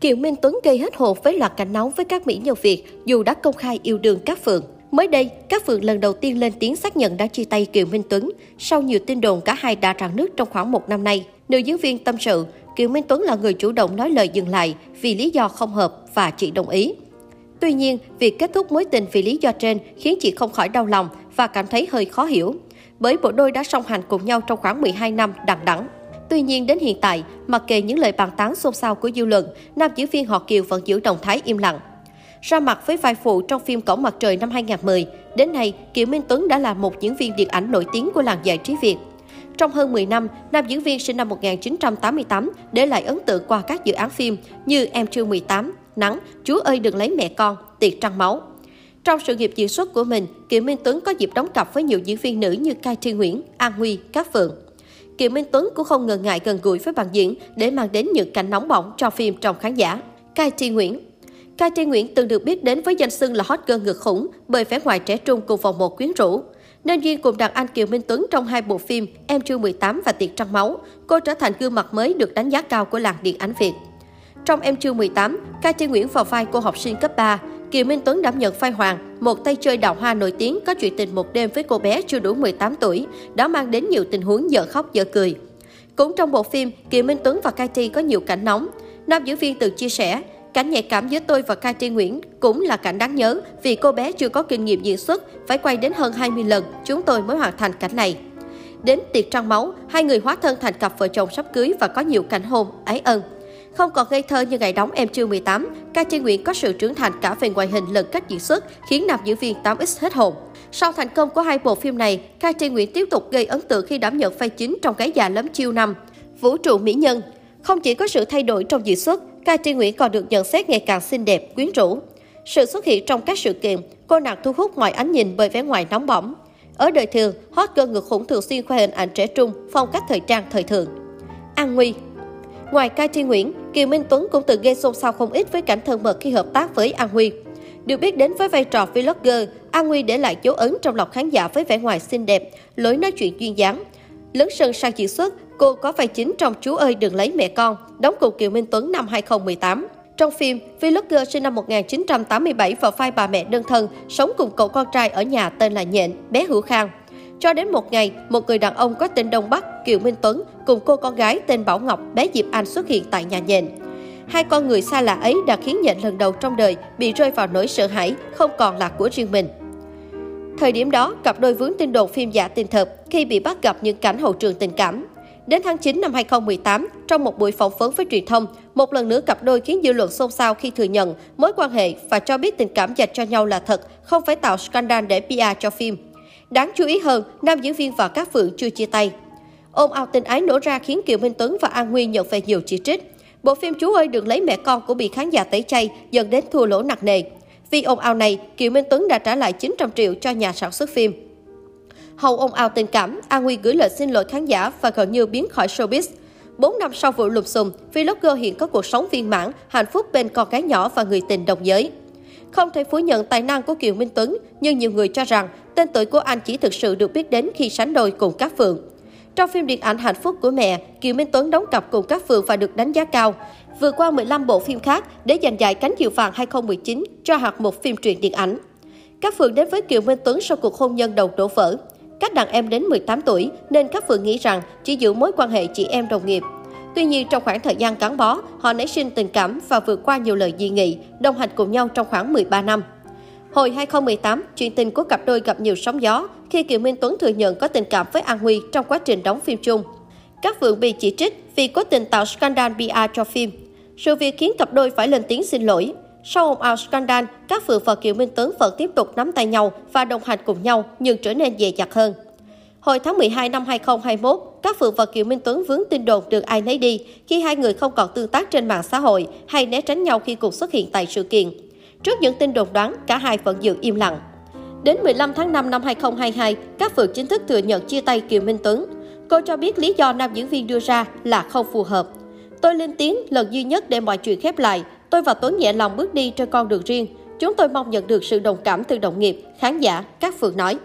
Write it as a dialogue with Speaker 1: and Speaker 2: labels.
Speaker 1: Kiều Minh Tuấn gây hết hồn với loạt cảnh nóng với các mỹ nhân Việt dù đã công khai yêu đương các phượng. Mới đây, các phượng lần đầu tiên lên tiếng xác nhận đã chia tay Kiều Minh Tuấn sau nhiều tin đồn cả hai đã rạn nước trong khoảng một năm nay. Nữ diễn viên tâm sự, Kiều Minh Tuấn là người chủ động nói lời dừng lại vì lý do không hợp và chị đồng ý. Tuy nhiên, việc kết thúc mối tình vì lý do trên khiến chị không khỏi đau lòng và cảm thấy hơi khó hiểu. Bởi bộ đôi đã song hành cùng nhau trong khoảng 12 năm đằng đẵng. Tuy nhiên đến hiện tại, mặc kệ những lời bàn tán xôn xao của dư luận, nam diễn viên họ Kiều vẫn giữ động thái im lặng. Ra mặt với vai phụ trong phim Cổng mặt trời năm 2010, đến nay Kiều Minh Tuấn đã là một diễn viên điện ảnh nổi tiếng của làng giải trí Việt. Trong hơn 10 năm, nam diễn viên sinh năm 1988 để lại ấn tượng qua các dự án phim như Em chưa 18, Nắng, Chúa ơi đừng lấy mẹ con, Tiệc trăng máu. Trong sự nghiệp diễn xuất của mình, Kiều Minh Tuấn có dịp đóng cặp với nhiều diễn viên nữ như Cai Thi Nguyễn, An Huy, Cát Phượng. Kiều Minh Tuấn cũng không ngần ngại gần gũi với bạn diễn để mang đến những cảnh nóng bỏng cho phim trong khán giả. Katy Nguyễn Katy Nguyễn từng được biết đến với danh xưng là hot girl ngực khủng bởi vẻ ngoài trẻ trung cùng vòng một quyến rũ. Nên duyên cùng đàn anh Kiều Minh Tuấn trong hai bộ phim Em chưa 18 và Tiệc trăng máu, cô trở thành gương mặt mới được đánh giá cao của làng điện ảnh Việt. Trong Em chưa 18, Katy Nguyễn vào vai cô học sinh cấp 3, Kiều Minh Tuấn đảm nhận vai Hoàng, một tay chơi đào hoa nổi tiếng có chuyện tình một đêm với cô bé chưa đủ 18 tuổi, đã mang đến nhiều tình huống dở khóc dở cười. Cũng trong bộ phim, Kiều Minh Tuấn và Katy có nhiều cảnh nóng. Nam diễn viên tự chia sẻ, cảnh nhạy cảm giữa tôi và Katy Nguyễn cũng là cảnh đáng nhớ vì cô bé chưa có kinh nghiệm diễn xuất, phải quay đến hơn 20 lần chúng tôi mới hoàn thành cảnh này. Đến tiệc trăng máu, hai người hóa thân thành cặp vợ chồng sắp cưới và có nhiều cảnh hôn, ái ân. Không còn ngây thơ như ngày đóng em chưa 18, Ca Chi Nguyễn có sự trưởng thành cả về ngoại hình lẫn cách diễn xuất, khiến nam diễn viên 8X hết hồn. Sau thành công của hai bộ phim này, Ca Chi Nguyễn tiếp tục gây ấn tượng khi đảm nhận vai chính trong cái già lắm chiêu năm, Vũ trụ mỹ nhân. Không chỉ có sự thay đổi trong diễn xuất, Ca Chi Nguyễn còn được nhận xét ngày càng xinh đẹp, quyến rũ. Sự xuất hiện trong các sự kiện, cô nàng thu hút mọi ánh nhìn bởi vẻ ngoài nóng bỏng. Ở đời thường, hot girl ngược khủng thường xuyên khoe hình ảnh trẻ trung, phong cách thời trang thời thượng. An Nguy Ngoài ca Thi Nguyễn, Kiều Minh Tuấn cũng từng gây xôn xao không ít với cảnh thân mật khi hợp tác với An Huy. Được biết đến với vai trò vlogger, An Huy để lại dấu ấn trong lòng khán giả với vẻ ngoài xinh đẹp, lối nói chuyện duyên dáng. Lớn sân sang diễn xuất, cô có vai chính trong Chú ơi đừng lấy mẹ con, đóng cùng Kiều Minh Tuấn năm 2018. Trong phim, vlogger sinh năm 1987 vào vai bà mẹ đơn thân, sống cùng cậu con trai ở nhà tên là Nhện, bé Hữu Khang. Cho đến một ngày, một người đàn ông có tên Đông Bắc, Kiều Minh Tuấn, cùng cô con gái tên Bảo Ngọc, bé Diệp Anh xuất hiện tại nhà nhện. Hai con người xa lạ ấy đã khiến nhện lần đầu trong đời bị rơi vào nỗi sợ hãi, không còn là của riêng mình. Thời điểm đó, cặp đôi vướng tin đồn phim giả tình thật khi bị bắt gặp những cảnh hậu trường tình cảm. Đến tháng 9 năm 2018, trong một buổi phỏng vấn với truyền thông, một lần nữa cặp đôi khiến dư luận xôn xao khi thừa nhận mối quan hệ và cho biết tình cảm dành cho nhau là thật, không phải tạo scandal để PR cho phim. Đáng chú ý hơn, nam diễn viên và các phượng chưa chia tay. Ôm ao tình ái nổ ra khiến Kiều Minh Tuấn và An Huy nhận về nhiều chỉ trích. Bộ phim Chú ơi đừng lấy mẹ con của bị khán giả tẩy chay dẫn đến thua lỗ nặng nề. Vì ồn ào này, Kiều Minh Tuấn đã trả lại 900 triệu cho nhà sản xuất phim. Hầu ồn ào tình cảm, An Huy gửi lời xin lỗi khán giả và gần như biến khỏi showbiz. 4 năm sau vụ lùm xùm, vlogger hiện có cuộc sống viên mãn, hạnh phúc bên con gái nhỏ và người tình đồng giới. Không thể phủ nhận tài năng của Kiều Minh Tuấn, nhưng nhiều người cho rằng tên tuổi của anh chỉ thực sự được biết đến khi sánh đôi cùng các phượng. Trong phim điện ảnh Hạnh phúc của mẹ, Kiều Minh Tuấn đóng cặp cùng các phượng và được đánh giá cao. Vừa qua 15 bộ phim khác để giành giải cánh diều vàng 2019 cho hạt một phim truyện điện ảnh. Các phượng đến với Kiều Minh Tuấn sau cuộc hôn nhân đầu đổ vỡ. Các đàn em đến 18 tuổi nên các phượng nghĩ rằng chỉ giữ mối quan hệ chị em đồng nghiệp. Tuy nhiên, trong khoảng thời gian gắn bó, họ nảy sinh tình cảm và vượt qua nhiều lời dị nghị, đồng hành cùng nhau trong khoảng 13 năm. Hồi 2018, chuyện tình của cặp đôi gặp nhiều sóng gió khi Kiều Minh Tuấn thừa nhận có tình cảm với An Huy trong quá trình đóng phim chung. Các vượng bị chỉ trích vì cố tình tạo scandal PR cho phim. Sự việc khiến cặp đôi phải lên tiếng xin lỗi. Sau ồn ào scandal, các vượng và Kiều Minh Tuấn vẫn tiếp tục nắm tay nhau và đồng hành cùng nhau nhưng trở nên dè dặt hơn. Hồi tháng 12 năm 2021, các Phượng và Kiều Minh Tuấn vướng tin đồn được ai nấy đi khi hai người không còn tương tác trên mạng xã hội hay né tránh nhau khi cùng xuất hiện tại sự kiện. Trước những tin đồn đoán, cả hai vẫn giữ im lặng. Đến 15 tháng 5 năm 2022, các Phượng chính thức thừa nhận chia tay Kiều Minh Tuấn. Cô cho biết lý do nam diễn viên đưa ra là không phù hợp. Tôi lên tiếng lần duy nhất để mọi chuyện khép lại. Tôi và Tuấn nhẹ lòng bước đi trên con đường riêng. Chúng tôi mong nhận được sự đồng cảm từ đồng nghiệp, khán giả, các Phượng nói.